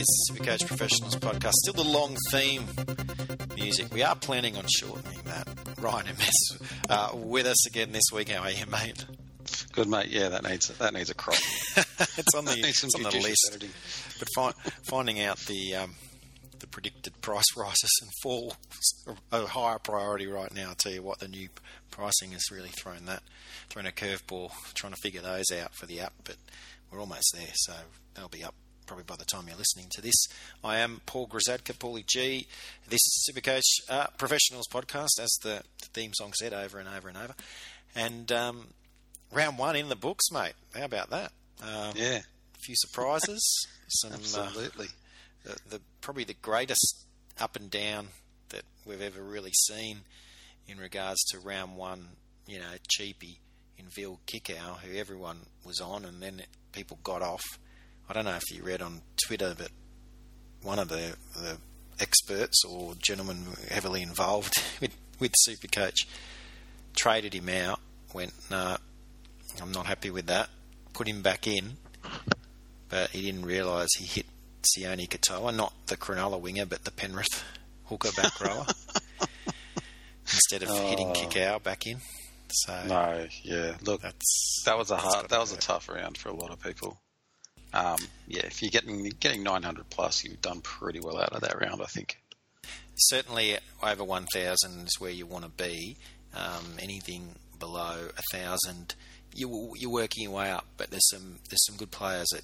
Yeah, it is Supercoach Professionals podcast. Still the long theme music. We are planning on shortening that. Ryan MS uh, with us again this week. How are you, mate? Good, mate. Yeah, that needs that needs a crop. it's on the it's on the list. Editing. But fi- finding out the um, the predicted price rises and falls a higher priority right now. I tell you what, the new pricing has really thrown that thrown a curveball. Trying to figure those out for the app, but we're almost there, so they'll be up probably by the time you're listening to this. I am Paul Grzadka, Paulie G. This is Supercoach uh, Professionals podcast, as the, the, theme song said over and over and over. And um, round one in the books, mate. How about that? Um, yeah. A few surprises. some uh, Absolutely. Uh, the, the, probably the greatest up and down that we've ever really seen in regards to round one. You know, cheapy in Ville Kikau, who everyone was on, and then people got off I don't know if you read on Twitter but one of the, the experts or gentlemen heavily involved with, with Supercoach traded him out, went, no, I'm not happy with that, put him back in, but he didn't realise he hit Sione Katoa, not the Cronulla winger, but the Penrith hooker back rower, instead of oh. hitting Kikau back in. So no, yeah, look, that's, that was a hard, that was a tough round for a lot of people um, yeah, if you're getting getting 900 plus, you've done pretty well out of that round, I think. Certainly, over 1,000 is where you want to be. Um, anything below a thousand, you, you're working your way up. But there's some there's some good players that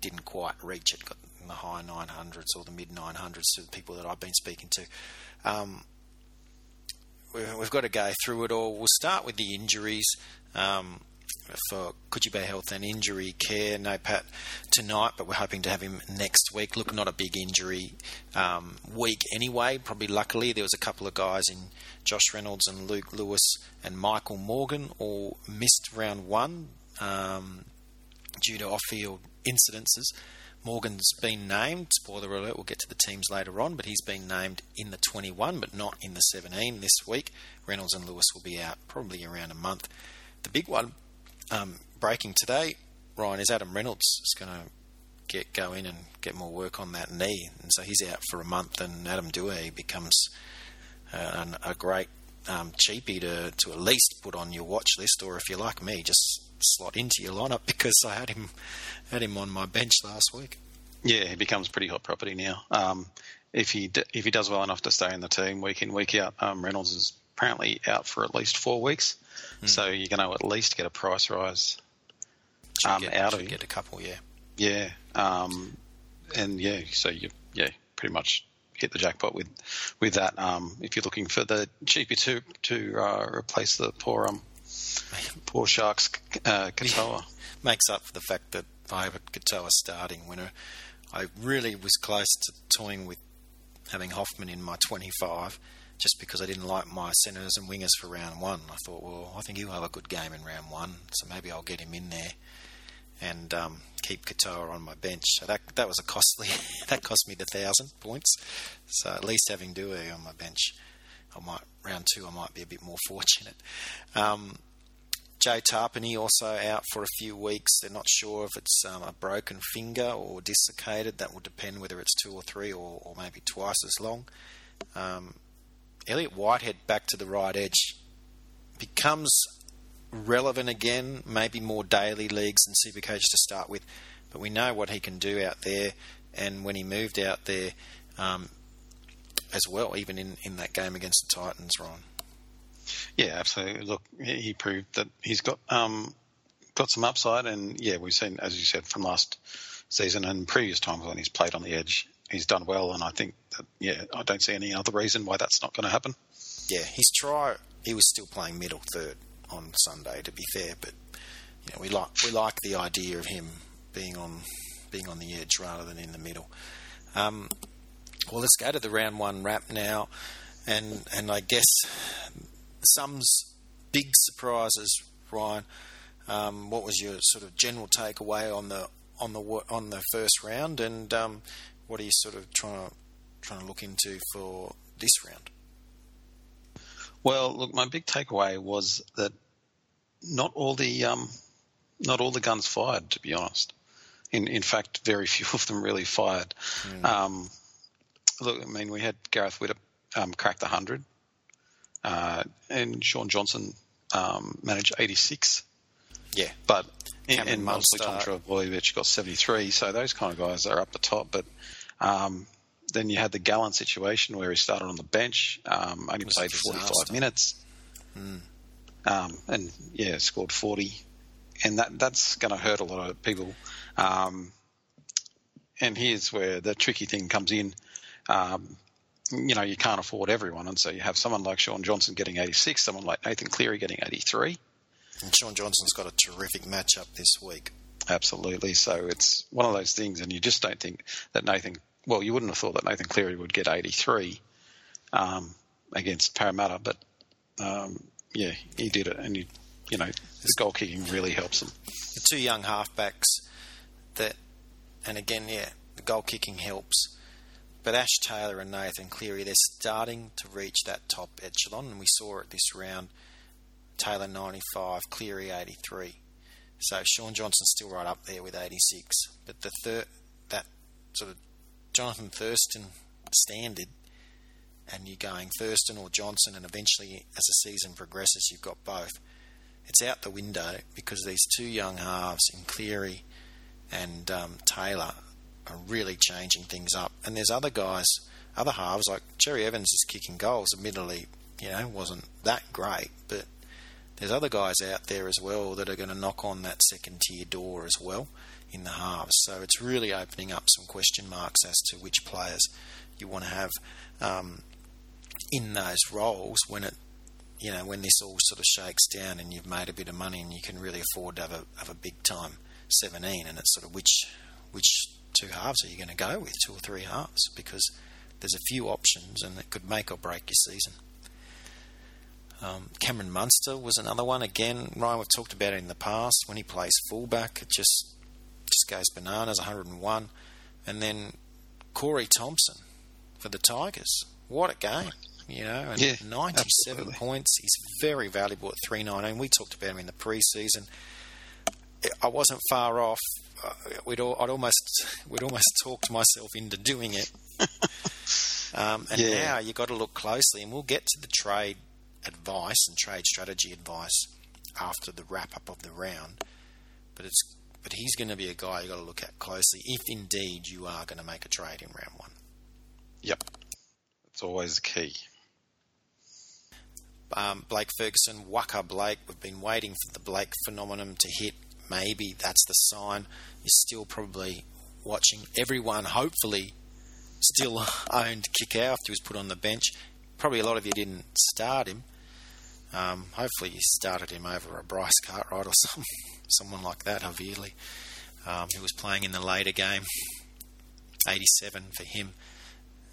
didn't quite reach it, got in the high 900s or the mid 900s to the people that I've been speaking to. Um, we've got to go through it all. We'll start with the injuries. Um, for Coogee Bay Health and Injury Care. No Pat tonight, but we're hoping to have him next week. Look, not a big injury um, week anyway. Probably luckily there was a couple of guys in Josh Reynolds and Luke Lewis and Michael Morgan all missed round one um, due to off-field incidences. Morgan's been named. Spoiler alert, we'll get to the teams later on, but he's been named in the 21, but not in the 17 this week. Reynolds and Lewis will be out probably around a month. The big one um, breaking today, Ryan, is Adam Reynolds is going to get go in and get more work on that knee, and so he's out for a month. And Adam Doueihi becomes uh, an, a great um, cheapie to to at least put on your watch list, or if you're like me, just slot into your lineup because I had him had him on my bench last week. Yeah, he becomes pretty hot property now. Um, if he d- if he does well enough to stay in the team week in week out, um, Reynolds is apparently out for at least four weeks. Mm. So you're going to at least get a price rise um, get, out of it. Get a couple, yeah. Yeah, um, and yeah, so you yeah pretty much hit the jackpot with with that. Um, if you're looking for the cheaper to to uh, replace the poor um poor sharks uh, Katoa, makes up for the fact that I have a Katoa starting winner. I really was close to toying with having Hoffman in my 25 just because I didn't like my centres and wingers for round one. I thought, well, I think he'll have a good game in round one, so maybe I'll get him in there and um, keep Katoa on my bench. So that that was a costly. that cost me the thousand points. So at least having Doueihi on my bench, I might round two. I might be a bit more fortunate. Um, Joe Tapine also out for a few weeks. They're not sure if it's um, a broken finger or dislocated. That will depend whether it's two or three or, or maybe twice as long. Um, Elliott Whitehead back to the right edge becomes relevant again, maybe more daily leagues than Supercoach to start with, but we know what he can do out there. And when he moved out there um, as well, even in, in that game against the Titans, Ron. Yeah, absolutely. Look, he proved that he's got um, got some upside, and yeah, we've seen, as you said, from last season and previous times when he's played on the edge, he's done well, and I think that yeah, I don't see any other reason why that's not going to happen. Yeah, his try he was still playing middle third on Sunday. To be fair, but you know we like we like the idea of him being on being on the edge rather than in the middle. Um, well, let's go to the round one wrap now, and and I guess some big surprises, Ryan. Um, what was your sort of general takeaway on the on the on the first round, and um, what are you sort of trying to trying to look into for this round? Well, look, my big takeaway was that not all the um, not all the guns fired. To be honest, in in fact, very few of them really fired. Mm. Um, look, I mean, we had Gareth Widdop um, crack the hundred, uh, and Shaun Johnson um, managed eighty six. Yeah, but Cameron and, obviously Tom Trbojevic got seventy three. So those kind of guys are up the top, but. Um, then you had the Gallen situation where he started on the bench, um, only played 45 minutes. Mm. Um, and yeah, scored 40. And that that's going to hurt a lot of people. Um, and here's where the tricky thing comes in. Um, you know, you can't afford everyone. And so you have someone like Shaun Johnson getting 86, someone like Nathan Cleary getting 83. And Shaun Johnson's got a terrific matchup this week. Absolutely. So it's one of those things, and you just don't think that Nathan well, you wouldn't have thought that Nathan Cleary would get 83 um, against Parramatta, but um, yeah, he did it, and you, you know, the goal kicking really helps them. The two young halfbacks that, and again, yeah, the goal kicking helps. But Ash Taylor and Nathan Cleary, they're starting to reach that top echelon, and we saw it this round. Taylor 95, Cleary 83. So Shaun Johnson's still right up there with 86. But the third, that sort of Jonathan Thurston standard, and you're going Thurston or Johnson, and eventually, as the season progresses, you've got both. It's out the window because these two young halves in Cleary and um, Taylor are really changing things up. And there's other guys, other halves like Cherry Evans is kicking goals. Admittedly, you know, wasn't that great, but there's other guys out there as well that are going to knock on that second tier door as well in the halves. So it's really opening up some question marks as to which players you want to have um, in those roles when it, you know, when this all sort of shakes down and you've made a bit of money and you can really afford to have a, have a big time 17. And it's sort of which which two halves are you going to go with, two or three halves, because there's a few options and it could make or break your season. Um, Cameron Munster was another one. Again, Ryan, we've talked about it in the past. When he plays fullback, it just goes bananas, 101. And then Corey Thompson for the Tigers. What a game, you know, and yeah, 97 absolutely. points. He's very valuable at 319. We talked about him in the preseason. I wasn't far off. Uh, we'd all, I'd almost we'd almost talked myself into doing it. um, and yeah. now you've got to look closely, and we'll get to the trade advice and trade strategy advice after the wrap up of the round. But it's but he's going to be a guy you've got to look at closely if indeed you are going to make a trade in round one. Yep. It's always key. Um, Blake Ferguson, Waqa Blake. We've been waiting for the Blake phenomenon to hit. Maybe that's the sign. You're still probably watching. Everyone, hopefully, still owned Kikau after he was put on the bench. Probably a lot of you didn't start him. Um, hopefully, you started him over a Bryce Cartwright or some, someone like that, Havili, um, who was playing in the later game. 87 for him.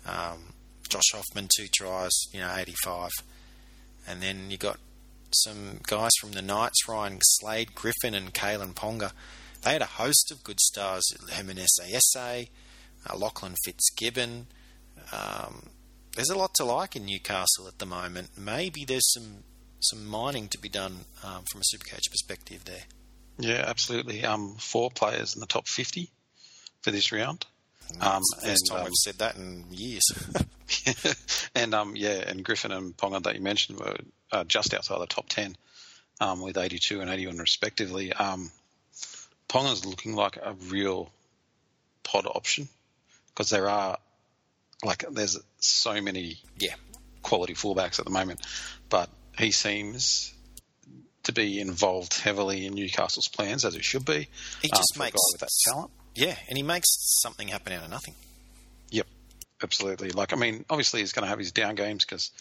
Um, Josh Hoffman, two tries, you know, 85. And then you got some guys from the Knights, Ryan Slade, Griffin, and Kalyn Ponga. They had a host of good stars. Herman Ese'ese, uh, Lachlan Fitzgibbon. Um, there's a lot to like in Newcastle at the moment. Maybe there's some some mining to be done um, from a Supercoach perspective there. Yeah, absolutely. Um, four players in the top 50 for this round. Um, first and, time um, we've said that in years. and um, yeah, and Griffin and Ponga that you mentioned were uh, just outside the top 10 um, with 82 and 81 respectively. Um, Ponga's looking like a real pod option because there are like there's so many yeah quality fullbacks at the moment, but he seems to be involved heavily in Newcastle's plans, as he should be. He just um, makes that talent. Yeah, and he makes something happen out of nothing. Yep, absolutely. Like, I mean, obviously he's going to have his down games because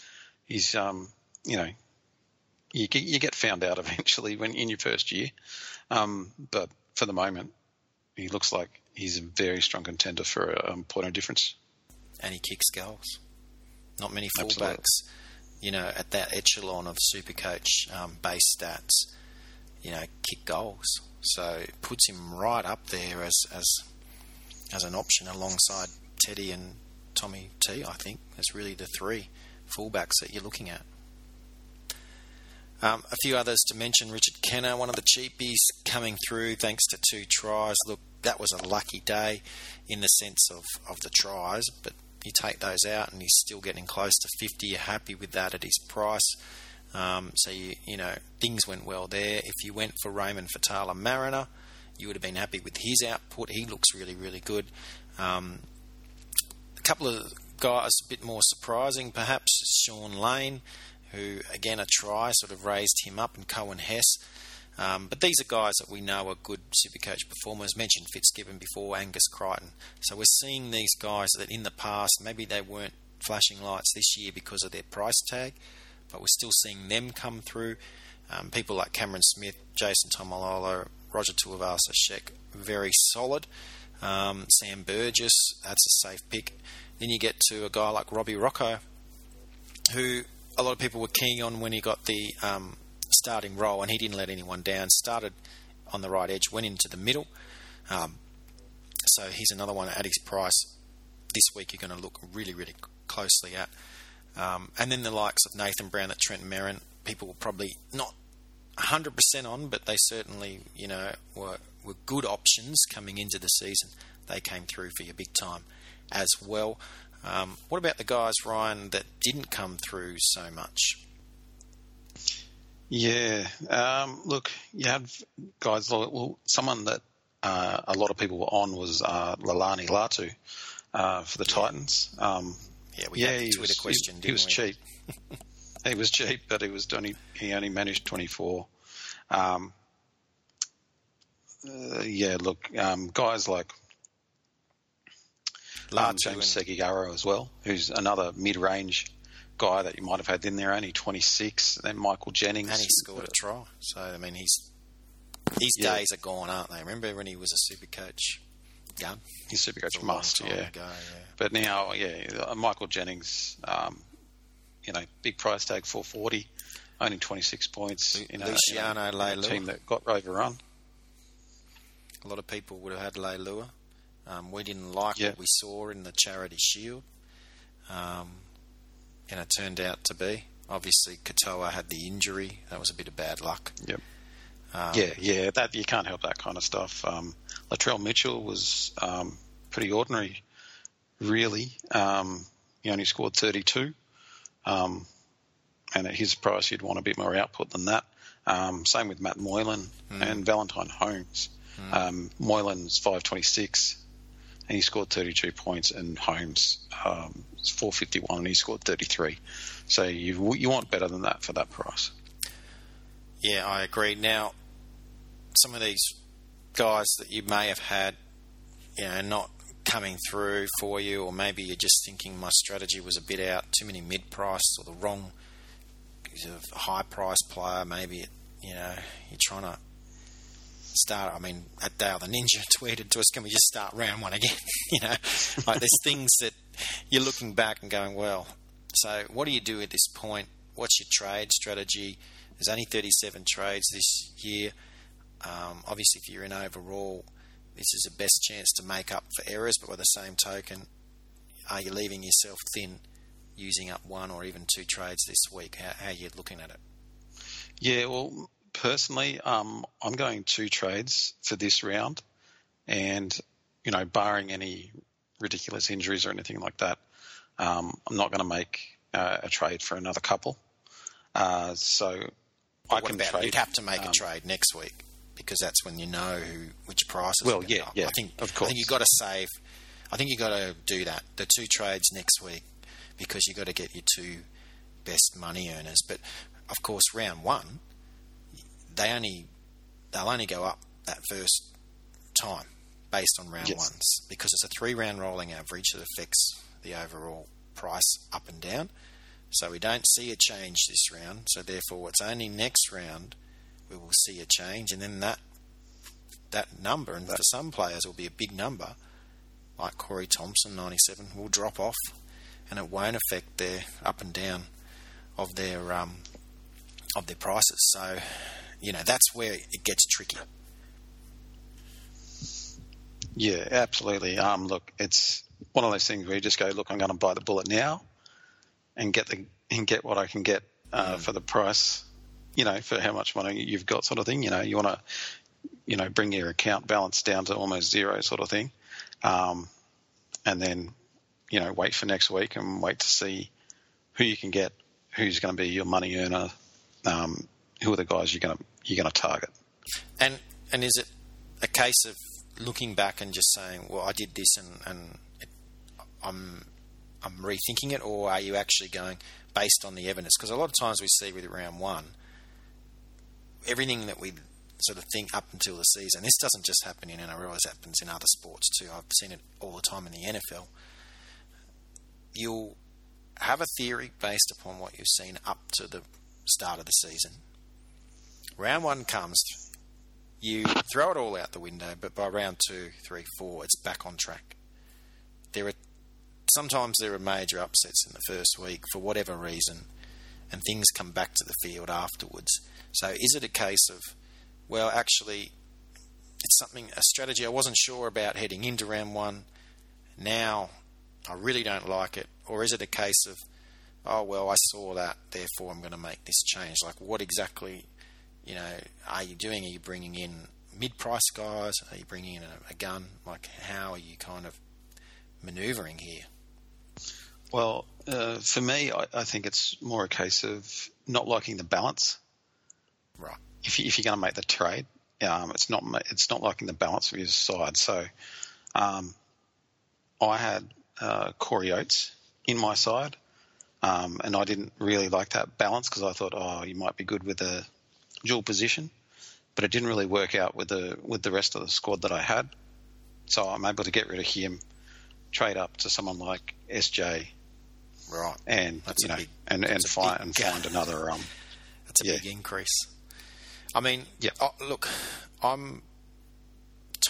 he's, um, you know, you get, you get found out eventually when in your first year. Um, but for the moment, he looks like he's a very strong contender for a um, point of difference. And he kicks goals. Not many fullbacks. You know, at that echelon of Supercoach um, base stats you know, kick goals. So it puts him right up there as as as an option alongside Teddy and Tommy T. I think that's really the three fullbacks that you're looking at. Um, a few others to mention: Richard Kennar, one of the cheapies, coming through thanks to two tries. Look, that was a lucky day in the sense of, of the tries, but you take those out and he's still getting close to 50. You're happy with that at his price. Um, so you you know things went well there. If you went for Raymond Faitala Mariner, you would have been happy with his output. He looks really really good. Um, a couple of guys a bit more surprising, perhaps Shaun Lane, who again a try sort of raised him up, and Coen Hess. Um, but these are guys that we know are good Supercoach performers. Mentioned Fitzgibbon before, Angus Crichton. So we're seeing these guys that in the past maybe they weren't flashing lights this year because of their price tag, but we're still seeing them come through. Um, people like Cameron Smith, Jason Taumalolo, Roger Tuivasa-Sheck, very solid. Um, Sam Burgess, that's a safe pick. Then you get to a guy like Robbie Rochow, who a lot of people were keen on when he got the um, starting role, and he didn't let anyone down. Started on the right edge, went into the middle. Um, so he's another one at his price. This week you're going to look really, really closely at. Um, and then the likes of Nathan Brown at Trent Merrin, people were probably not 100% on, but they certainly, you know, were, were good options coming into the season. They came through for you big time as well. Um, what about the guys, Ryan, that didn't come through so much? Yeah, um, look, you have guys. Well, someone that uh, a lot of people were on was uh, Leilani Latu uh, for the yeah. Titans. Um, yeah, we yeah, had the Twitter was, question. He, he was we? cheap. he was cheap, but he was only he only managed twenty four. Um, uh, yeah, look, um, guys like um, James and... Segeyaro as well, who's another mid-range guy that you might have had in there, only 26. Then Michael Jennings. And he scored a try. So, I mean, he's his yeah. days are gone, aren't they? Remember when he was a super coach? Gun? He's super coach must, yeah. Ago, yeah. But now, yeah, uh, Michael Jennings, um, you know, big price tag 440, only 26 points. in Luciano a, in a team that got overrun. A lot of people would have had Leilua. Um, we didn't like yep. what we saw in the Charity Shield. Um, and it turned out to be. Obviously, Katoa had the injury. That was a bit of bad luck. Yep. Um, yeah, yeah, that you can't help that kind of stuff. Um, Latrell Mitchell was um, pretty ordinary, really. Um, he only scored 32, um, and at his price, you'd want a bit more output than that. Um, same with Matt Moylan mm. and Valentine Holmes. Mm. Moylan's 526, and he scored 32 points, and Holmes um, 451, and he scored 33. So you you want better than that for that price. Yeah, I agree. Now, some of these guys that you may have had, you know, not coming through for you, or maybe you're just thinking my strategy was a bit out, too many mid-price or the wrong of high-price player. Maybe you know you're trying to start. I mean, at Dale the Ninja tweeted to us, "Can we just start round one again?" you know, like there's things that you're looking back and going, "Well." So, what do you do at this point? What's your trade strategy? There's only 37 trades this year. Um, obviously, if you're in overall, this is the best chance to make up for errors. But by the same token, are you leaving yourself thin, using up one or even two trades this week? How, how are you looking at it? Yeah, well, personally, um, I'm going two trades for this round, and you know, barring any ridiculous injuries or anything like that, um, I'm not going to make uh, a trade for another couple. Uh, so I can about, trade. You'd have to make um, a trade next week because that's when you know who, which prices. Well, yeah, up. yeah. I think of course. I think you've got to save. I think you've got to do that. The two trades next week because you've got to get your two best money earners. But of course, round one, they only they'll only go up that first time based on round yes. ones because it's a three round rolling average that affects the overall price up and down. So we don't see a change this round. So therefore, it's only next round we will see a change, and then that that number, and for some players, will be a big number, like Corey Thompson, ninety-seven, will drop off, and it won't affect their up and down of their um, of their prices. So You know, that's where it gets tricky. Yeah, absolutely. Um, look, it's one of those things where you just go, look, I'm going to buy the bullet now, and get the and get what I can get uh, mm. for the price. You know, for how much money you've got, sort of thing. You know, you want to, you know, bring your account balance down to almost zero, sort of thing, um, and then, you know, wait for next week and wait to see who you can get, who's going to be your money earner, um, who are the guys you're going to you're going to target. And and is it a case of looking back and just saying, well, I did this and, and it, I'm I'm rethinking it, or are you actually going based on the evidence? Because a lot of times we see with round one, everything that we sort of think up until the season. This doesn't just happen in NRL; it happens in other sports too. I've seen it all the time in the NFL. You'll have a theory based upon what you've seen up to the start of the season. Round one comes, you throw it all out the window, but by round two, three, four, it's back on track. There are sometimes there are major upsets in the first week for whatever reason, and things come back to the field afterwards. So, is it a case of, well, actually, it's something a strategy I wasn't sure about heading into round one. Now, I really don't like it, or is it a case of, oh well, I saw that, therefore I'm going to make this change? Like, what exactly you know, are you doing? Are you bringing in mid-price guys? Are you bringing in a, a gun? Like, how are you kind of manoeuvring here? Well, uh, for me, I, I, think it's more a case of not liking the balance. Right. If, you, if you're going to make the trade, um, it's not it's not liking the balance of your side. So, um, I had uh, Corey Oates in my side, um, and I didn't really like that balance because I thought, oh, you might be good with a dual position, but it didn't really work out with the with the rest of the squad that I had. So I'm able to get rid of him, trade up to someone like SJ, right? And that's you know, big, and and find and find another. Um, that's a yeah. big increase. I mean, yeah. Oh, look, I'm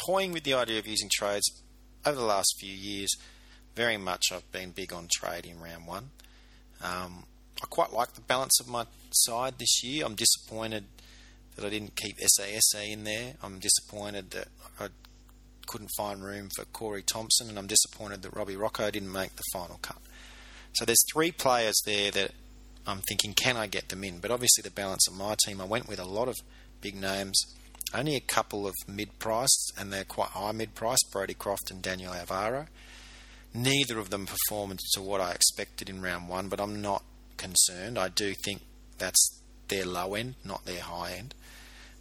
toying with the idea of using trades over the last few years. Very much, I've been big on trade in round one. Um, I quite like the balance of my side this year. I'm disappointed that I didn't keep SASA in there. I'm disappointed that I couldn't find room for Corey Thompson, and I'm disappointed that Robbie Rochow didn't make the final cut. So there's three players there that I'm thinking, can I get them in? But obviously, the balance of my team, I went with a lot of big names, only a couple of mid-priced, and they're quite high mid-priced, Brodie Croft and Daniel Alvaro. Neither of them performed to what I expected in round one, but I'm not concerned. I do think that's their low end, not their high end.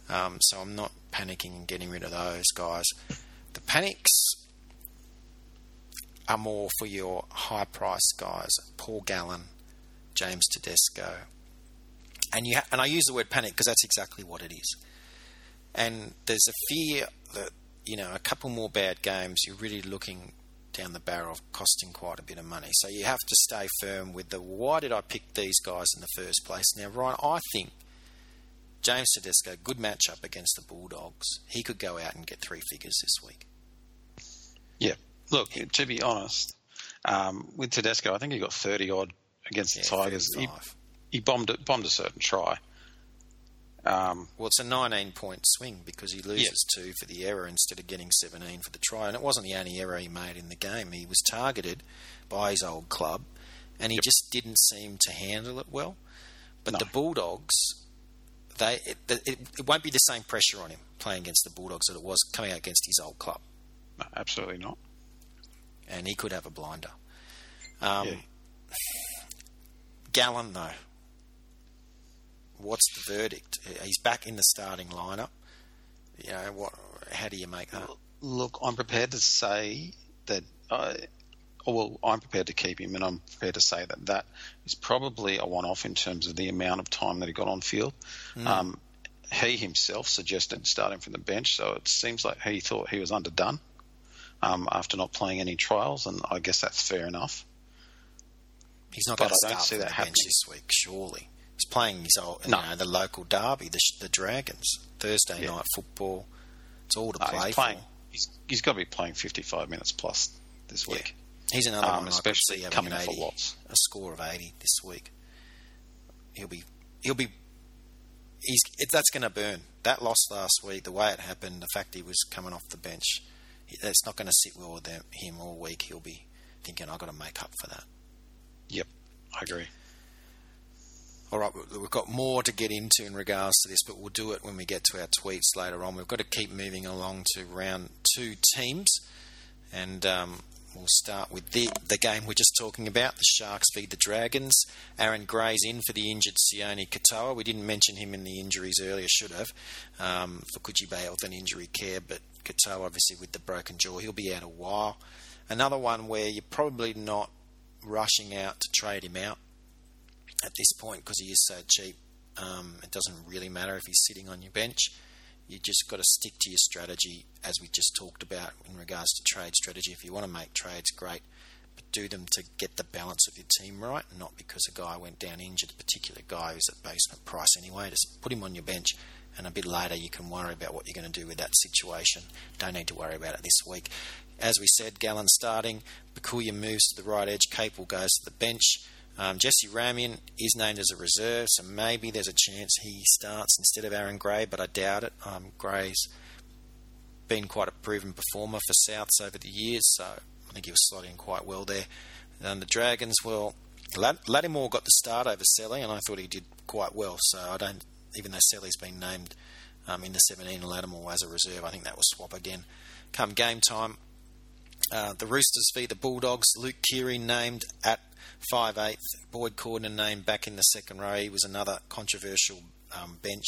Um, so I'm not panicking and getting rid of those guys. The panics are more for your high price guys, Paul Gallen, James Tedesco. And you ha- and I use the word panic because that's exactly what it is. And there's a fear that you know a couple more bad games, you're really looking down the barrel of costing quite a bit of money. So you have to stay firm with the why did I pick these guys in the first place? Now, Ryan, I think James Tedesco, good matchup against the Bulldogs. He could go out and get three figures this week. Yeah. Look, to be honest, um, with Tedesco, I think he got 30 odd against yeah, the Tigers. He, he, bombed, bombed a certain try. Um, well, it's a 19 point swing because he loses yeah. two for the error instead of getting 17 for the try. And it wasn't the only error he made in the game. He was targeted by his old club and he yep. just didn't seem to handle it well. But no. the Bulldogs, they it, it, it, won't be the same pressure on him playing against the Bulldogs that it was coming out against his old club. No, absolutely not. And he could have a blinder. Um, yeah. Gallen, though, what's the verdict? He's back in the starting lineup. You know, what? How do you make that? Look, I'm prepared to say that. I, well, I'm prepared to keep him, and I'm prepared to say that that is probably a one-off in terms of the amount of time that he got on field. Mm. Um, he himself suggested starting from the bench, so it seems like he thought he was underdone um, after not playing any trials, and I guess that's fair enough. He's not going to start see that bench this week, surely. He's playing his old, no. you know, the local derby, the, the Dragons, Thursday yeah. night football. It's all to no, play he's playing, He's, he's got to be playing 55 minutes plus this week. He's another um, one especially I coming 80, for lots. A score of 80 this week. He'll be he'll be he's it, that's going to burn. That loss last week, the way it happened, the fact he was coming off the bench, it's not going to sit well with them, him all week. He'll be thinking, "I've got to make up for that." Yep, I agree. All right, we've got more to get into in regards to this, but we'll do it when we get to our tweets later on. We've got to keep moving along to round two teams, and um, we'll start with the the game we're just talking about: the Sharks v the Dragons. Aaron Gray's in for the injured Sione Katoa. We didn't mention him in the injuries earlier, should have, um, for Coogee Bay Health and Injury Care, but Katoa obviously with the broken jaw, he'll be out a while. Another one where you're probably not rushing out to trade him out at this point because he is so cheap. Um, it doesn't really matter if he's sitting on your bench. You just got to stick to your strategy, as we just talked about in regards to trade strategy. If you want to make trades, great, but do them to get the balance of your team right, not because a guy went down injured. A particular guy who's at basement price anyway. Just put him on your bench, and a bit later you can worry about what you're going to do with that situation. Don't need to worry about it this week. As we said, Gallen starting. Bukuya moves to the right edge. Capel goes to the bench. Um, Jesse Ramien is named as a reserve, so maybe there's a chance he starts instead of Aaron Gray, but I doubt it. Um, Gray's been quite a proven performer for Souths over the years, so I think he was slotting quite well there. And the Dragons, well, Latimore got the start over Selly, and I thought he did quite well. So I don't, even though Selly's been named um, in the 17 and Latimore as a reserve, I think that will swap again. Come game time, uh, the Roosters v the Bulldogs. Luke Keary named at five eighth. Boyd Cordner named back in the second row. He was another controversial um, bench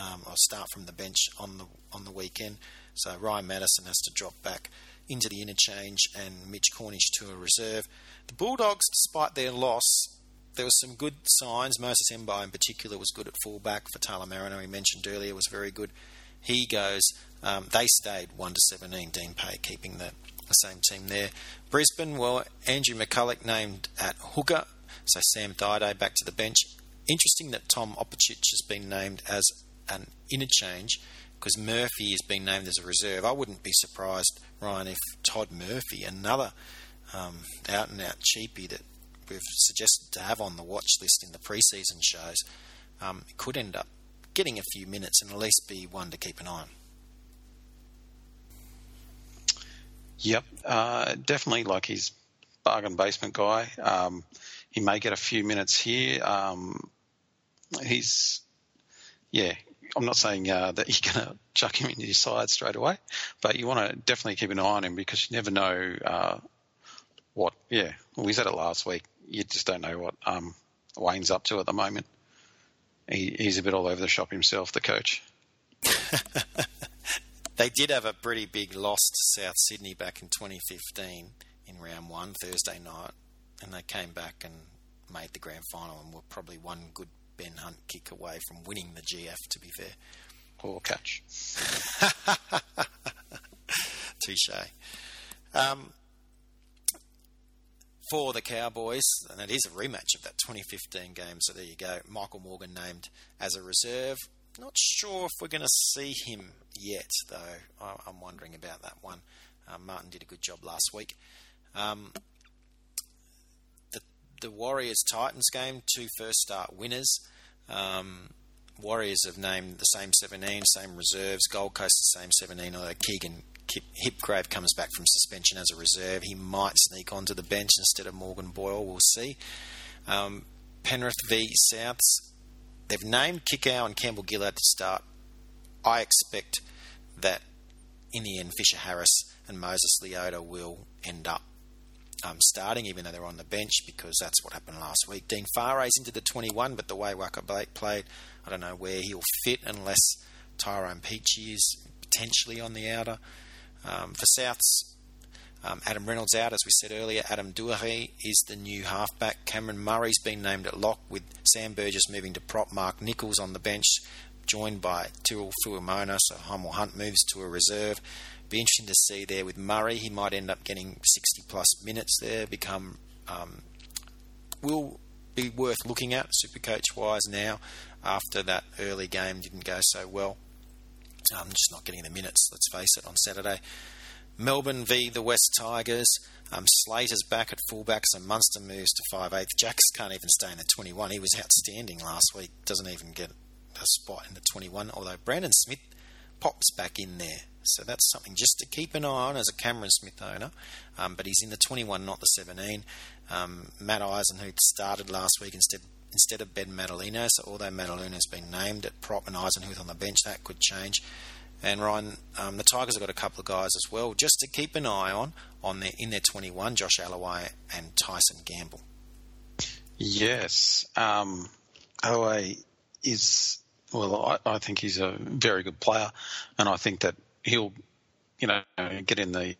um, or start from the bench on the on the weekend. So Ryan Matterson has to drop back into the interchange and Mitch Cornish to a reserve. The Bulldogs, despite their loss, there was some good signs. Moses Mbye in particular was good at fullback Faitala Mariner. He mentioned earlier was very good. He goes. Um, they stayed one to seventeen. Dean Pay keeping the the same team there. Brisbane, well, Andrew McCullough named at hooker, so Sam Thaiday back to the bench. Interesting that Tom Opacic has been named as an interchange because Murphy has been named as a reserve. I wouldn't be surprised, Ryan, if Todd Murphy, another um, out and out cheapie that we've suggested to have on the watch list in the preseason shows, um, could end up getting a few minutes and at least be one to keep an eye on. Yep, uh, definitely like he's bargain basement guy. Um, he may get a few minutes here. Um, he's, yeah, I'm not saying uh, that you're going to chuck him into your side straight away, but you want to definitely keep an eye on him because you never know uh, what. Yeah, well, we said it last week. You just don't know what um, Wayne's up to at the moment. He, he's a bit all over the shop himself, the coach. They did have a pretty big loss to South Sydney back in 2015 in round one, Thursday night, and they came back and made the grand final and were probably one good Ben Hunt kick away from winning the GF, to be fair. Or catch. Touche. Um, for the Cowboys, and it is a rematch of that 2015 game, so there you go. Michael Morgan named as a reserve. Not sure if we're going to see him yet, though. I'm wondering about that one. Um, Martin did a good job last week. Um, the the Warriors Titans game, two first start winners. Um, Warriors have named the same 17, same reserves. Gold Coast the same 17, although Keegan Hipgrave comes back from suspension as a reserve. He might sneak onto the bench instead of Morgan Boyle. We'll see. Um, Penrith v Souths they've named Kikau and Campbell Gillard to start. I expect that in the end, Fisher Harris and Moses Leota will end up um, starting, even though they're on the bench, because that's what happened last week. Dean Whare into the 21, but the way Waqa Blake played, I don't know where he'll fit unless Tyrone Peachey is potentially on the outer. Um, for Souths, um, Adam Reynolds out, as we said earlier. Adam Doueihi is the new halfback. Cameron Murray's been named at lock, with Sam Burgess moving to prop. Mark Nicholls on the bench, joined by Tyrrell Fuimaono. So Hymel Hunt moves to a reserve. Be interesting to see there with Murray. He might end up getting 60 plus minutes there. Become um, will be worth looking at super coach wise now after that early game didn't go so well. I'm um, just not getting the minutes, let's face it, on Saturday. Melbourne v the West Tigers. Um, Slater's back at fullback, so Munster moves to 5'8. Jacks can't even stay in the 21. He was outstanding last week. Doesn't even get a spot in the 21. Although Brandon Smith pops back in there, so that's something just to keep an eye on as a Cameron Smith owner. Um, but he's in the 21, not the 17. Um, Matt Eisenhuth started last week instead instead of Ben Matulino. So although Matulino has been named at prop and Eisenhuth on the bench, that could change. And Ryan, um, the Tigers have got a couple of guys as well, just to keep an eye on on their in their 21, Josh Alloway and Tyson Gamble. Yes, um, Alloway is well. I, I, think he's a very good player, and I think that he'll, you know, get in the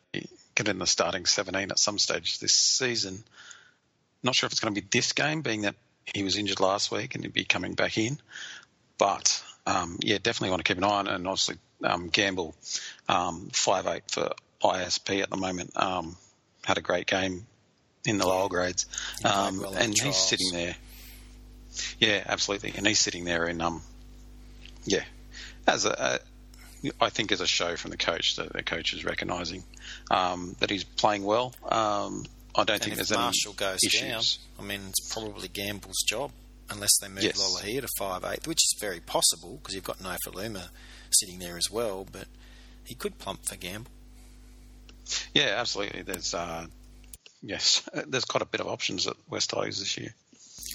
get in the starting 17 at some stage this season. Not sure if it's going to be this game, being that he was injured last week and he'd be coming back in. But um, yeah, definitely want to keep an eye on. And obviously, um, Gamble, um, five eight for ISP at the moment, um, had a great game in the lower grades, um, and he's sitting there. Yeah, absolutely, and he's sitting there in um, yeah, as a, a I think as a show from the coach that the coach is recognising um, that he's playing well. Um, I don't and think there's Marshall any goes issues. down. I mean, it's probably Gamble's job unless they move Yes. Lolohea to five eight, which is very possible because you've got Nofoaluma sitting there as well. But he could plump for Gamble. Yeah, absolutely. There's uh, yes, there's quite a bit of options at West Tigers this year.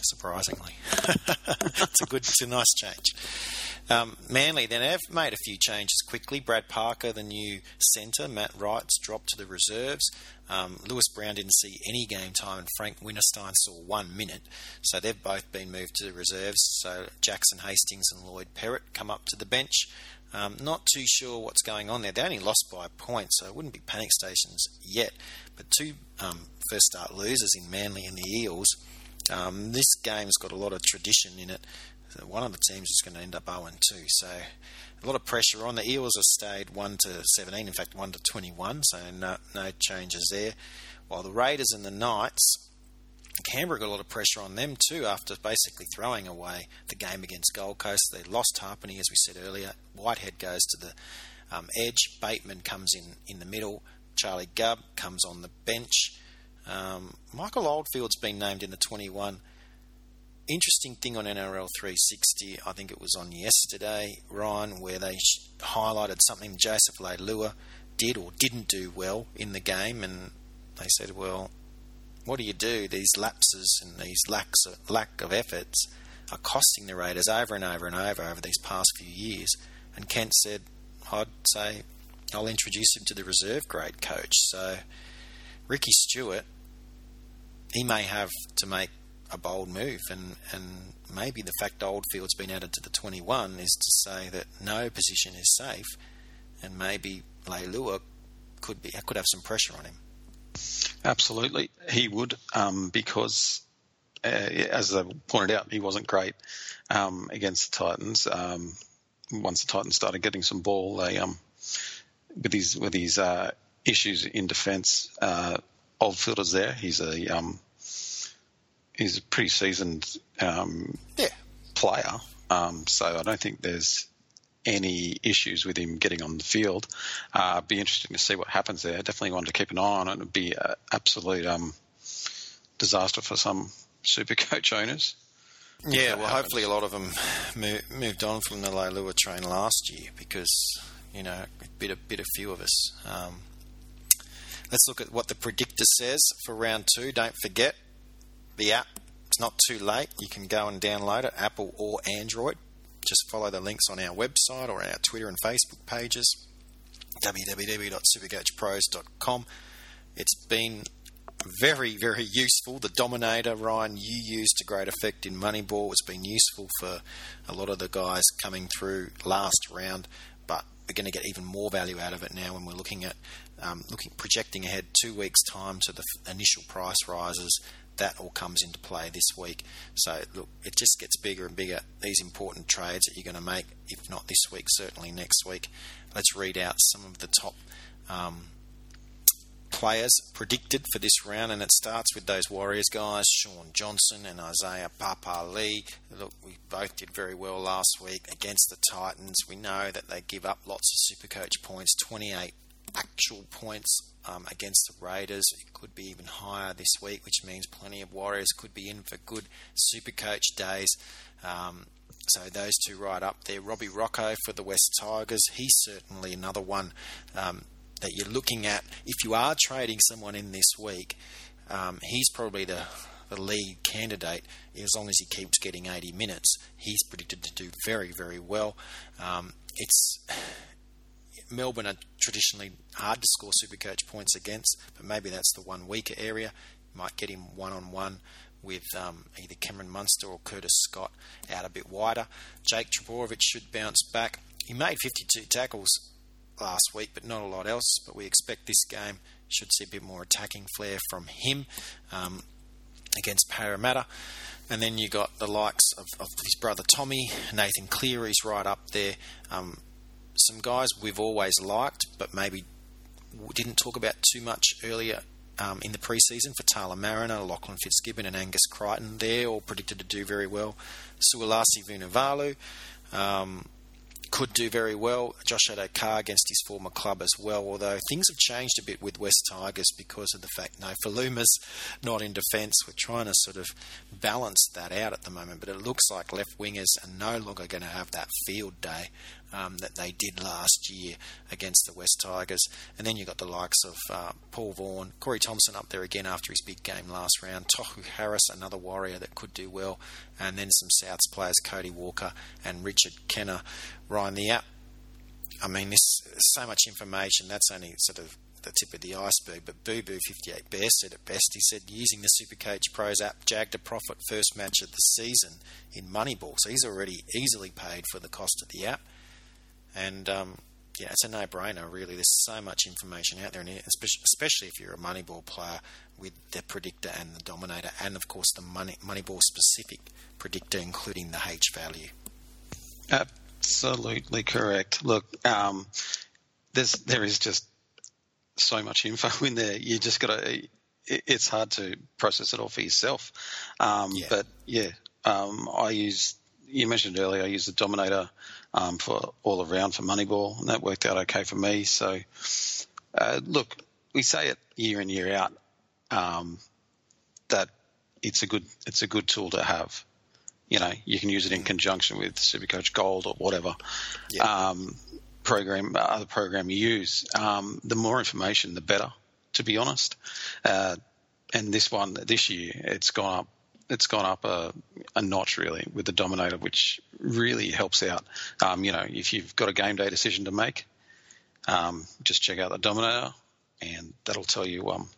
surprisingly. it's a good, it's a nice change. Um, Manly then have made a few changes quickly. Brad Parker, the new centre, Matt Wright's dropped to the reserves. Um, Lewis Brown didn't see any game time, and Frank Winterstein saw one minute. So they've both been moved to the reserves. So Jackson Hastings and Lloyd Perrett come up to the bench. Um, not too sure what's going on there. They only lost by a point, so it wouldn't be panic stations yet. But two um, first start losers in Manly and the Eels. Um, this game's got a lot of tradition in it. One of the teams is going to end up 0 2. So a lot of pressure on. The Eels have stayed 1 to 17, in fact, 1 to 21, so no, no changes there. While the Raiders and the Knights, Canberra got a lot of pressure on them too after basically throwing away the game against Gold Coast. They lost Harpenny, as we said earlier. Whitehead goes to the um, edge. Bateman comes in in the middle. Charlie Gubb comes on the bench. Um, Michael Oldfield's been named in the 21. Interesting thing on NRL 360, I think it was on yesterday, Ryan, where they highlighted something Joseph Leilua did or didn't do well in the game, and they said, well, what do you do? These lapses and these lacks of, lack of efforts are costing the Raiders over and over and over over these past few years. And Kent said, I'd say I'll introduce him to the reserve grade coach. So Ricky Stuart, he may have to make a bold move, and, and maybe the fact Oldfield's been added to the 21 is to say that no position is safe, and maybe Leilua could be could have some pressure on him. Absolutely, he would, um, because uh, as I pointed out, he wasn't great um, against the Titans. Um, once the Titans started getting some ball, they um, with his with his uh, issues in defence, uh, Oldfielder's there. He's a um, he's a pretty seasoned um, Yeah, player, um, so I don't think there's any issues with him getting on the field. Uh, be interesting to see what happens there. Definitely one to keep an eye on. It It would be an absolute um, disaster for some super coach owners. Yeah, well, happens. hopefully a lot of them mo- moved on from the Leilua train last year because you know a bit a bit a few of us. Um, let's look at what the predictor says for round two. Don't forget the app. It's not too late. You can go and download it, Apple or Android. Just follow the links on our website or our Twitter and Facebook pages. www.supercoachpros.com. It's been very, very useful. The Dominator, Ryan, you used to great effect in Moneyball. It's been useful for a lot of the guys coming through last round, but we're going to get even more value out of it now when we're looking at um, looking projecting ahead two weeks' time to the initial price rises. That all comes into play this week. So look, it just gets bigger and bigger. These important trades that you're going to make, if not this week, certainly next week. Let's read out some of the top um, players predicted for this round, and it starts with those Warriors guys, Shaun Johnson and Isaiah Papali'i. Look, we both did very well last week against the Titans. We know that they give up lots of Supercoach points, 28 actual points um, against the Raiders. It could be even higher this week, which means plenty of Warriors could be in for good Super Coach days. Um, So those two right up there. Robbie Rochow for the West Tigers. He's certainly another one um, that you're looking at. If you are trading someone in this week, um, he's probably the the lead candidate as long as he keeps getting 80 minutes. He's predicted to do very, very well. Um, it's Melbourne are traditionally hard to score Supercoach points against, but maybe that's the one weaker area. Might get him one on one with um, either Cameron Munster or Curtis Scott out a bit wider. Jake Trbojevic should bounce back. He made 52 tackles last week, but not a lot else. But we expect this game should see a bit more attacking flair from him um, against Parramatta. And then you got the likes of, of, his brother Tommy, Nathan Cleary's right up there. Um, some guys we've always liked, but maybe didn't talk about too much earlier um, in the preseason for Tala Mariner, Lachlan Fitzgibbon, and Angus Crichton. They're all predicted to do very well. Suliasi Vunivalu um, could do very well. Josh Addo-Carr against his former club as well, although things have changed a bit with West Tigers because of the fact no Faluma's not in defence. We're trying to sort of balance that out at the moment, but it looks like left wingers are no longer going to have that field day um, that they did last year against the West Tigers. And then you've got the likes of uh, Paul Vaughan, Corey Thompson up there again after his big game last round, Tohu Harris, another warrior that could do well, and then some Souths players, Cody Walker and Richard Kennar. Ryan, the app, I mean, this so much information, that's only sort of the tip of the iceberg, but Boo Boo 58 Bear said it best. He said, using the Supercoach Pros app, jagged a profit first match of the season in Moneyball. So he's already easily paid for the cost of the app. And um, yeah, it's a no-brainer. Really, there's so much information out there, and especially if you're a Moneyball player with the predictor and the dominator, and of course the money, Moneyball specific predictor, including the H value. Absolutely correct. Look, um, there's there is just so much info in there. You just got to. It's hard to process it all for yourself. Um, yeah. But yeah, um, I use. You mentioned earlier, I use the Dominator um, for all around for Moneyball, and that worked out okay for me. So, uh, look, we say it year in year out um, that it's a good it's a good tool to have. You know, you can use it in conjunction with Supercoach Gold or whatever yeah. um, program other program you use. Um, the more information, the better. To be honest, uh, and this one this year, it's gone up it's gone up a, a, notch really with the Dominator, which really helps out. Um, you know, if you've got a game day decision to make, um, just check out the Dominator, and that'll tell you um,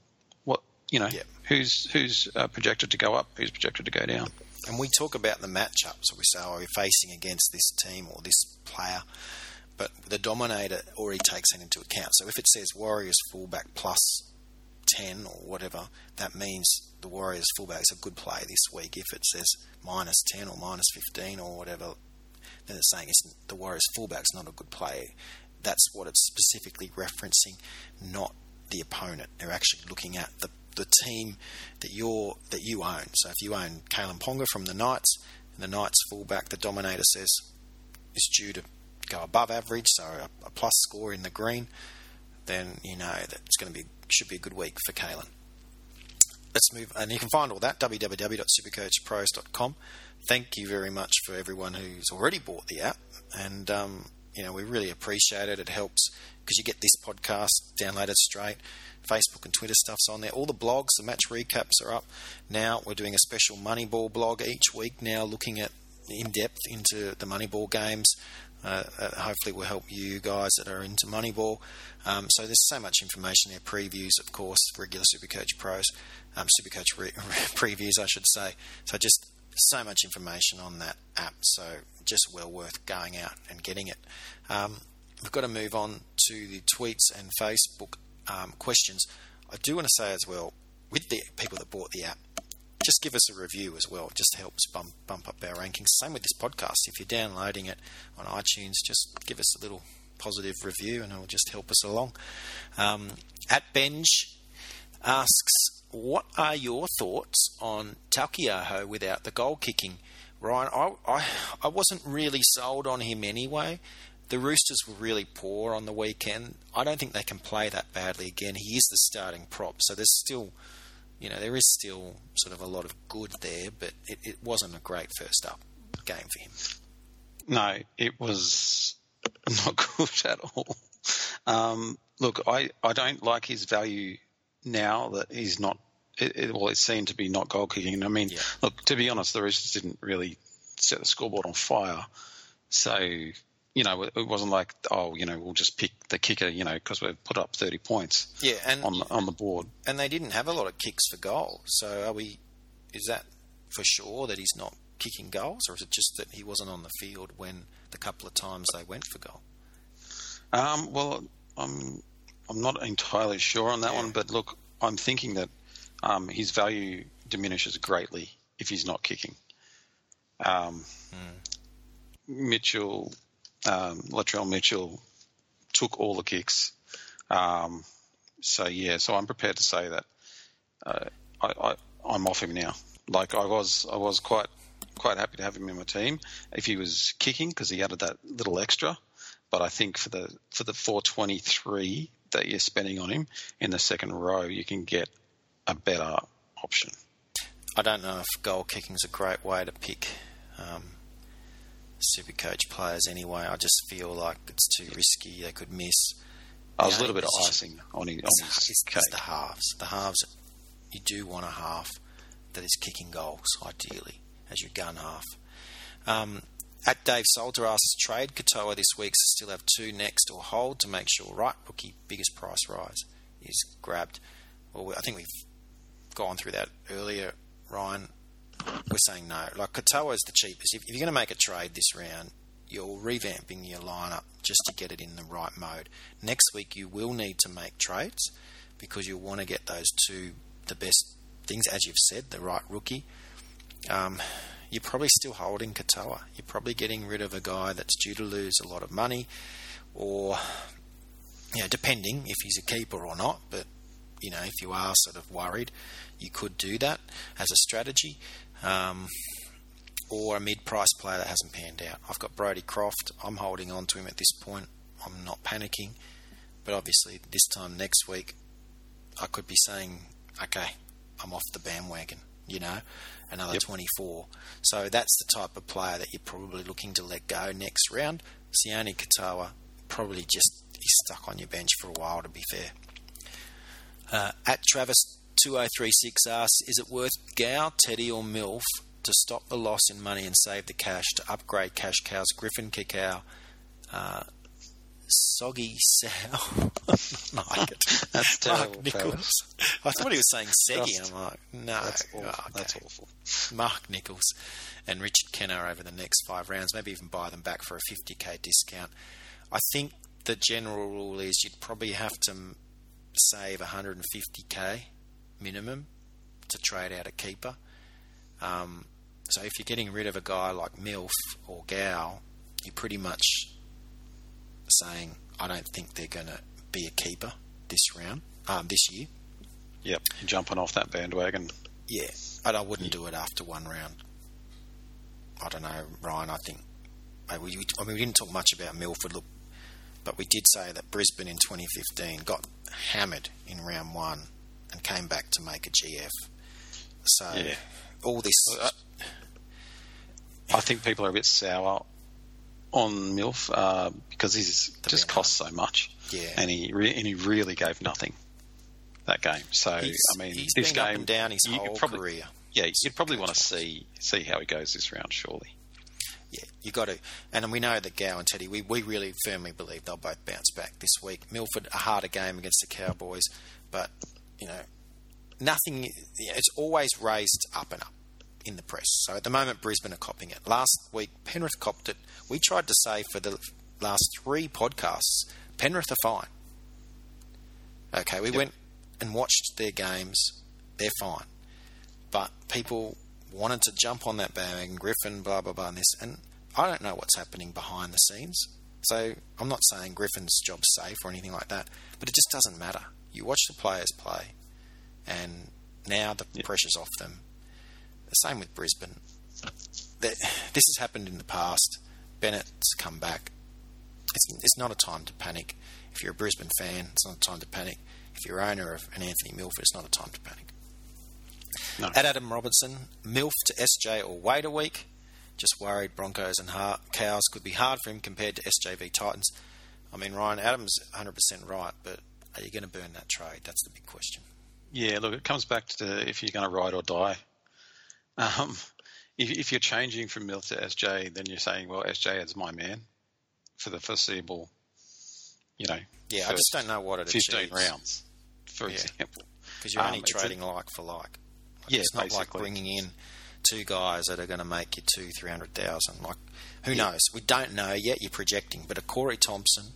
what you know yep. who's who's uh, projected to go up, who's projected to go down. And we talk about the matchups. So we say, "Are oh, we facing against this team or this player?" But the Dominator already takes that into account. So if it says Warriors fullback plus 10 or whatever, that means the Warriors fullback's a good play this week. If it says minus 10 or minus 15 or whatever, then it's saying it's the Warriors fullback's not a good play. That's what it's specifically referencing, not the opponent. They're actually looking at the the team that you're that you own. So if you own Kalyn Ponga from the Knights, and the Knights fullback, the Dominator says is due to go above average, so a, a plus score in the green, then you know that it's going to be should be a good week for Kalyn. Let's move, and you can find all that www.supercoachpros.com. Thank you very much for everyone who's already bought the app, and um, you know we really appreciate it. It helps because you get this podcast downloaded straight. Facebook and Twitter stuff's on there. All the blogs, the match recaps are up now. We're doing a special Moneyball blog each week now, looking at in depth into the Moneyball games. Uh, uh, hopefully, will help you guys that are into Moneyball. Um, so there's so much information there. Previews, of course, regular Supercoach Pros, um, Supercoach re- previews, I should say. So just so much information on that app. So just well worth going out and getting it. Um, we've got to move on to the tweets and Facebook um, questions. I do want to say as well, with the people that bought the app, just give us a review as well. It just helps bump bump up our rankings. Same with this podcast. If you're downloading it on iTunes, just give us a little positive review, and it'll just help us along. Um, at Benj asks, "What are your thoughts on Taukei'aho without the goal kicking?" Ryan, I, I I wasn't really sold on him anyway. The Roosters were really poor on the weekend. I don't think they can play that badly again. He is the starting prop, so there's still you know, there is still sort of a lot of good there, but it, it wasn't a great first up game for him. No, it was not good at all. Um, look, I, I don't like his value now that he's not. It, it, well, it's seen to be not goal kicking. I mean, Yeah. look, to be honest, the Roosters didn't really set the scoreboard on fire. So, you know, it, wasn't like, oh, you know, we'll just pick the kicker, you know, because we've put up 30 points Yeah, and on the, on the board. and they didn't have a lot of kicks for goal. So are we? Is that for sure that he's not kicking goals, or is it just that he wasn't on the field when the couple of times they went for goal? Um, well, I'm I'm not entirely sure on that Yeah. one, but look, I'm thinking that um, his value diminishes greatly if he's not kicking. Um, Mitchell, um, Latrell Mitchell took all the kicks. Um, so yeah, so I'm prepared to say that uh, I, I'm off him now. Like I was, I was quite quite happy to have him in my team if he was kicking because he added that little extra. But I think for the for the 423 that you're spending on him in the second row, you can get a better option. I don't know if goal kicking is a great way to pick um, super coach players anyway. I just feel like it's too risky. They could miss. I was a little bit of icing on his, on his it's, cake. it's the halves. The halves, you do want a half that is kicking goals, ideally, as your gun half. Um, at Dave Salter asks, trade Katoa this week to still have two next or hold to make sure right rookie biggest price rise is grabbed. Well, I think we've gone through that earlier, Ryan. We're saying no. Like Katoa is the cheapest. If, if you're going to make a trade this round, you're revamping your lineup just to get it in the right mode. Next week, you will need to make trades because you'll want to get those two the best things, as you've said, the right rookie. Um, you're probably still holding Katoa. You're probably getting rid of a guy that's due to lose a lot of money, or you know, depending if he's a keeper or not. But you know, if you are sort of worried, you could do that as a strategy. Um, or a mid-price player that hasn't panned out. I've got Brody Croft. I'm holding on to him at this point. I'm not panicking, but obviously this time next week, I could be saying, okay, I'm off the bandwagon. You know, another Yep. 24. So that's the type of player that you're probably looking to let go next round. Sione Katoa probably just is stuck on your bench for a while. To be fair. Uh, at Travis 2036 asks, is it worth Gow, Teddy, or MILF to stop the loss in money and save the cash to upgrade cash cows Griffin Kikau, uh, Soggy Sal? like it. That's terrible, Mark Nicholls. I thought he was saying Seggy, and I'm like, no, That's awful. oh, okay. That's awful. Mark Nicholls and Richard Kennar over the next five rounds, maybe even buy them back for a 50k discount. I think the general rule is you'd probably have to save 150k minimum to trade out a keeper. Um, so if you're getting rid of a guy like Milf or Gow, you're pretty much saying, I don't think they're going to be a keeper this round, um, this year. Yep, jumping off that bandwagon. Yeah, and I wouldn't do it after one round. I don't know, Ryan. I think maybe we, I mean, we didn't talk much about Milford, look, but we did say that Brisbane in 2015 got hammered in round one and came back to make a GF. So Yeah. all this, I think people are a bit sour on Milf uh, because he's The just cost so much, yeah, and he re- and he really gave nothing that game. So he's, I mean, he's this game, up and down his you whole probably- career. yeah, you'd probably want to see see how he goes this round, surely. Yeah, you got to, and we know that Gow and Teddy, we, we really firmly believe they'll both bounce back this week. Milford, a harder game against the Cowboys, but you know, nothing. It's always raised up and up in the press. So at the moment, Brisbane are copping it. Last week, Penrith copped it. We tried to say for the last three podcasts, Penrith are fine. Okay, we Yep. went and watched their games. They're fine, but people wanted to jump on that bandwagon, Griffin, blah blah blah, and this, and I don't know what's happening behind the scenes. So I'm not saying Griffin's job's safe or anything like that, but it just doesn't matter. You watch the players play, and now the pressure's off them. The same with Brisbane. This has happened in the past. Bennett's come back. It's, it's not a time to panic. If you're a Brisbane fan, it's not a time to panic. If you're owner of an Anthony Milford, it's not a time to panic. No. At Adam Robertson, MILF to SJ or wait a week. Just worried Broncos and hard, Cows could be hard for him compared to SJV Titans. I mean, Ryan Adams 100% right, but are you going to burn that trade? That's the big question. Yeah, look, it comes back to if you're going to ride or die. Um, if, if, you're changing from Milk to SJ, then you're saying, well, SJ is my man for the foreseeable, you know. Yeah, I just don't know what it 15 achieves. rounds, for yeah. example. Because you're only um, trading a, like for like. like. Yeah, it's not basically. like bringing in two guys that are going to make you two, three hundred thousand. Like, who yeah. knows? We don't know yet. You're projecting, but a Corey Thompson,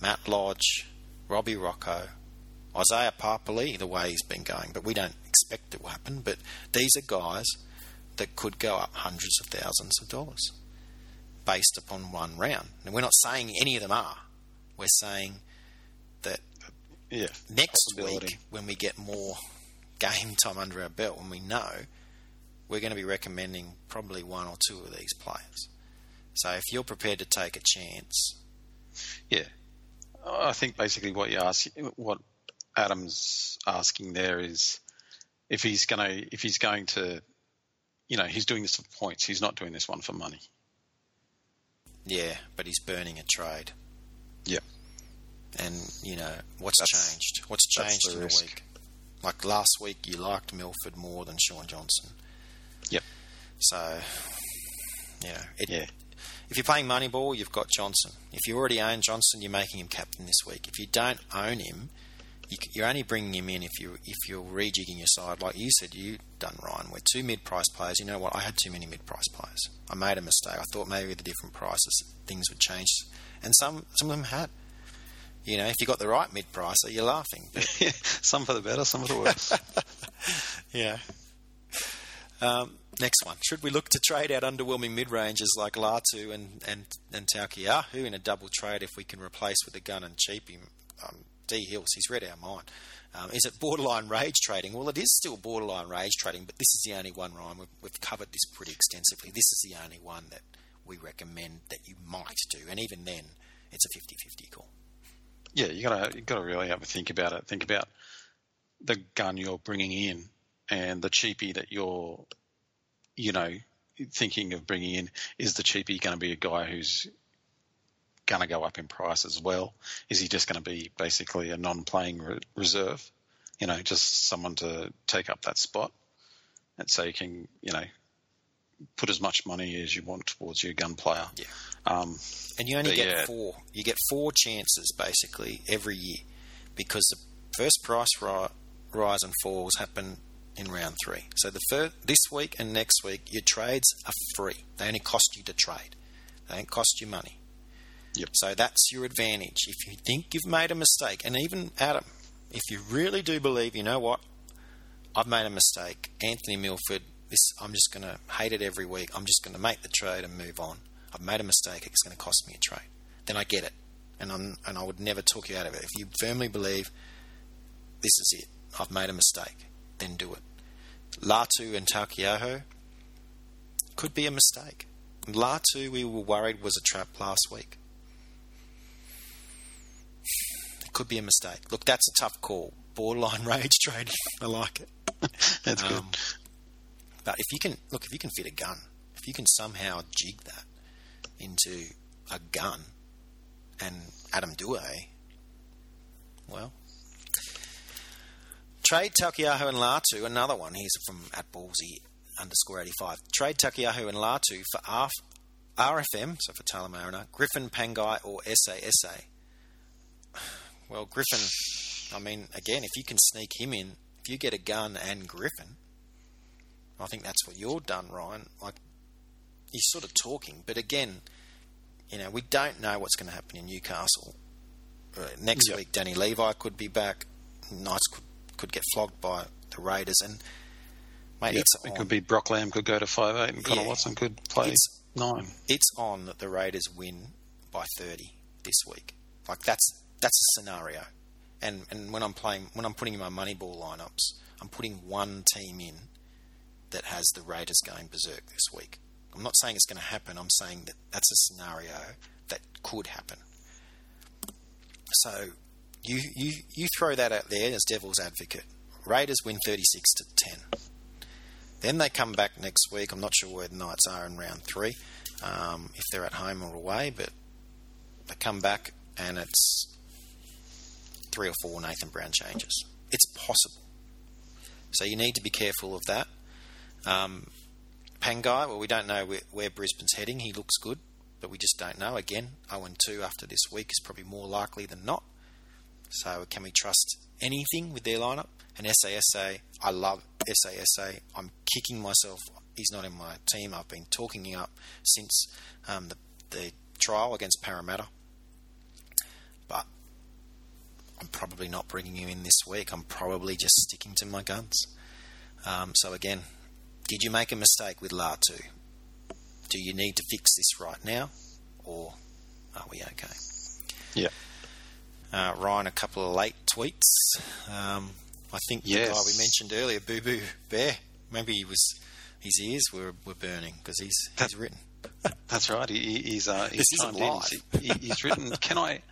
Matt Lodge, Robbie Rochow, Isaiah Papali'i, the way he's been going, but we don't expect it will happen. But these are guys that could go up hundreds of thousands of dollars based upon one round. And we're not saying any of them are. We're saying that yeah, next week, when we get more game time under our belt, when we know, we're going to be recommending probably one or two of these players. So if you're prepared to take a chance, yeah, I think basically what you ask, what Adam's asking there is if he's going to if he's going to you know he's doing this for points. He's not doing this one for money. Yeah but he's burning a trade. Yeah. And you know what's that's, changed? What's changed the in risk. a week? Like last week you liked Milford more than Shaun Johnson. Yep. So yeah it, yeah if you're playing Moneyball, you've got Johnson. If you already own Johnson, you're making him captain this week. If you don't own him, you're only bringing him in if you if you're rejigging your side, like you said you done, Ryan. We're two mid-price players. You know what? I had too many mid-price players. I made a mistake. I thought maybe the different prices things would change, and some some of them had. You know, if you got the right mid-pricer, you're laughing. some for the better, some for the worse. yeah. Um, next one. Should we look to trade out underwhelming mid-rangers like Latu and and and Taukei'aho in a double trade if we can replace with a gun and cheap him? Um, D Hills, he's read our mind. Um, is it borderline rage trading? Well, it is still borderline rage trading, but this is the only one, Ryan. We've, we've covered this pretty extensively. This is the only one that we recommend that you might do, and even then, it's a 50-50 call. Yeah, you gotta you gotta really have a think about it. Think about the gun you're bringing in and the cheapie that you're, you know, thinking of bringing in. Is the cheapie going to be a guy who's going to go up in price as well? Is he just going to be basically a non-playing re- reserve? You know, just someone to take up that spot, and so you can, you know, put as much money as you want towards your gun player. Yeah. Um, and you only get yeah. four. You get four chances basically every year because the first price ri- rise and falls happen in round three. So the third, this week and next week, your trades are free. They only cost you to trade. They don't cost you money. Yep. So that's your advantage. If you think you've made a mistake, and even Adam, if you really do believe, you know what, I've made a mistake, Anthony Milford, this I'm just going to hate it every week. I'm just going to make the trade and move on. I've made a mistake. It's going to cost me a trade. Then I get it, and I'm and I would never talk you out of it. If you firmly believe this is it, I've made a mistake, then do it. Latu and Taukei'aho could be a mistake. Latu, we were worried was a trap last week. could be a mistake. Look, that's a tough call. Borderline rage trading. I like it. that's um, good. But if you can look, if you can fit a gun, if you can somehow jig that into a gun, and Adam Doueihi, well, trade Taukei'aho and Latu. Another one. He's from at ballsy underscore eighty five. Trade Taukei'aho and Latu for RFM, so Faitala Mariner, Griffin Pangai or SA. Well, Griffin, I mean, again, if you can sneak him in, if you get a gun and Griffin, I think that's what you're done, Ryan. Like, he's sort of talking, but again, you know, we don't know what's going to happen in Newcastle. Uh, next yep. week, Danny Levi could be back. Knights could, could get flogged by the Raiders, and mate, yep. it could be Brock Lamb could go to five eight, and Connor yeah, Watson could play it's, nine. It's on that the Raiders win by thirty this week. Like that's that's a scenario. And and when I'm playing, when I'm putting in my money ball lineups, I'm putting one team in that has the Raiders going berserk this week. I'm not saying it's going to happen. I'm saying that that's a scenario that could happen. So you you you throw that out there as devil's advocate. Raiders win 36 to 10. Then they come back next week. I'm not sure where the Knights are in round three, um, if they're at home or away, but they come back and it's three or four Nathan Brown changes. It's possible. So you need to be careful of that. Um, Pangai, well, we don't know where, where, Brisbane's heading. He looks good, but we just don't know. Again, 0 2 after this week is probably more likely than not. So can we trust anything with their lineup? And SASA, I love SASA. I'm kicking myself. He's not in my team. I've been talking him up since um, the, the trial against Parramatta. But I'm probably not bringing him in this week. I'm probably just sticking to my guns. Um, so again, did you make a mistake with Latu? Do you need to fix this right now, or are we okay? Uh, Ryan, a couple of late tweets. Um, I think yes. the guy we mentioned earlier, Boo Boo Bear, maybe he was his ears were, were burning because he's he's written. That's right. He, he's uh, he's this isn't live. He, he's written. Can I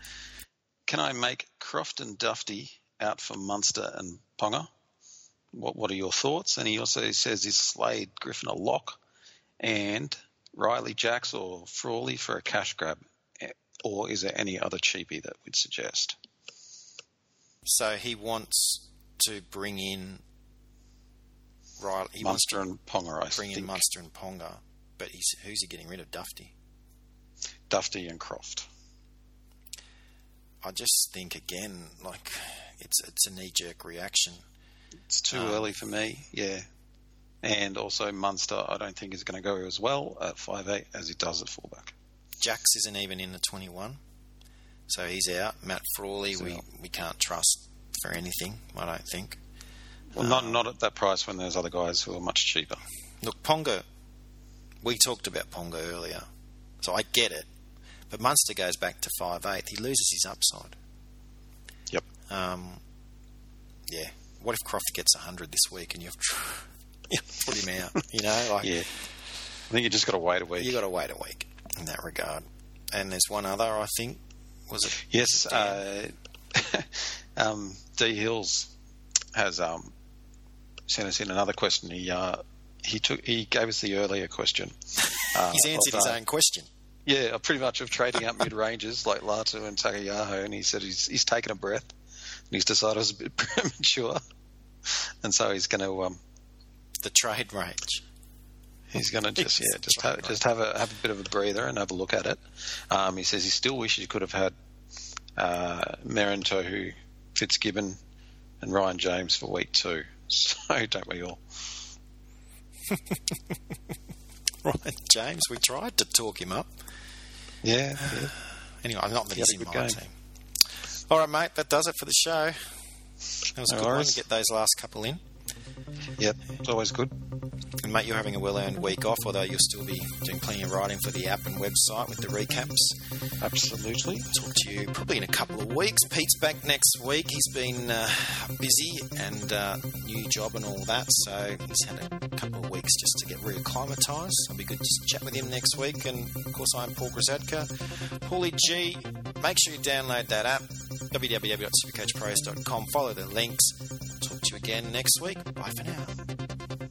can I make Croft and Dufty out for Munster and Ponga? What What are your thoughts? And he also says is Slade Griffin a lock, and Riley Jacks or Frawley for a cash grab, or is there any other cheapie that we'd suggest? So he wants to bring in Riley. He Munster and Ponga. I bring think. in Munster and Ponga, but he's who's he getting rid of? Dufty. Dufty and Croft. I just think again, like it's it's a knee jerk reaction. It's too um, early for me, yeah. And also Munster, I don't think is going to go as well at five eight as he does at fullback. Jacks isn't even in the twenty one, so he's out. Matt Frawley, we we can't trust for anything. I don't think. Well, um, not not at that price when there's other guys who are much cheaper. Look, Ponga. We talked about Ponga earlier, so I get it. But Munster goes back to five eight. He loses his upside. Yep. Um, yeah. What if Croft gets hundred this week and you've put him out? You know, like yeah. I think you just got to wait a week. You got to wait a week in that regard. And there's one other, I think. Was it? Yes. Uh, um, D Hills has um, sent us in another question. He uh, he took he gave us the earlier question. Uh, He's answered of, his uh, own question. Yeah, pretty much of trading out mid ranges like Latu and Taukei'aho, and he said he's he's taken a breath and he's decided it was a bit premature, and so he's going to um, the trade range. He's going to just yeah just have, just have a have a bit of a breather and have a look at it. Um, he says he still wishes he could have had uh, Merrin Tohu, Fitzgibbon, and Ryan James for week two. So don't we all? Ryan James, we tried to talk him up. Yeah. yeah. anyway, I'm not that he's in my game. team. All right, mate. That does it for the show. That was no a good worries. one to get those last couple in. Yep, it's always good. And mate, you're having a well-earned week off, although you'll still be doing plenty of writing for the app and website with the recaps. Absolutely. talk to you probably in a couple of weeks. Pete's back next week. He's been uh, busy and uh, new job and all that, so he's had a couple of weeks just to get reacclimatised. It'll be good to chat with him next week. And of course, I'm Paul Grzatka. Paulie G, make sure you download that app www.supercoachpros.com. Follow the links. Talk to you again next week. Bye for now.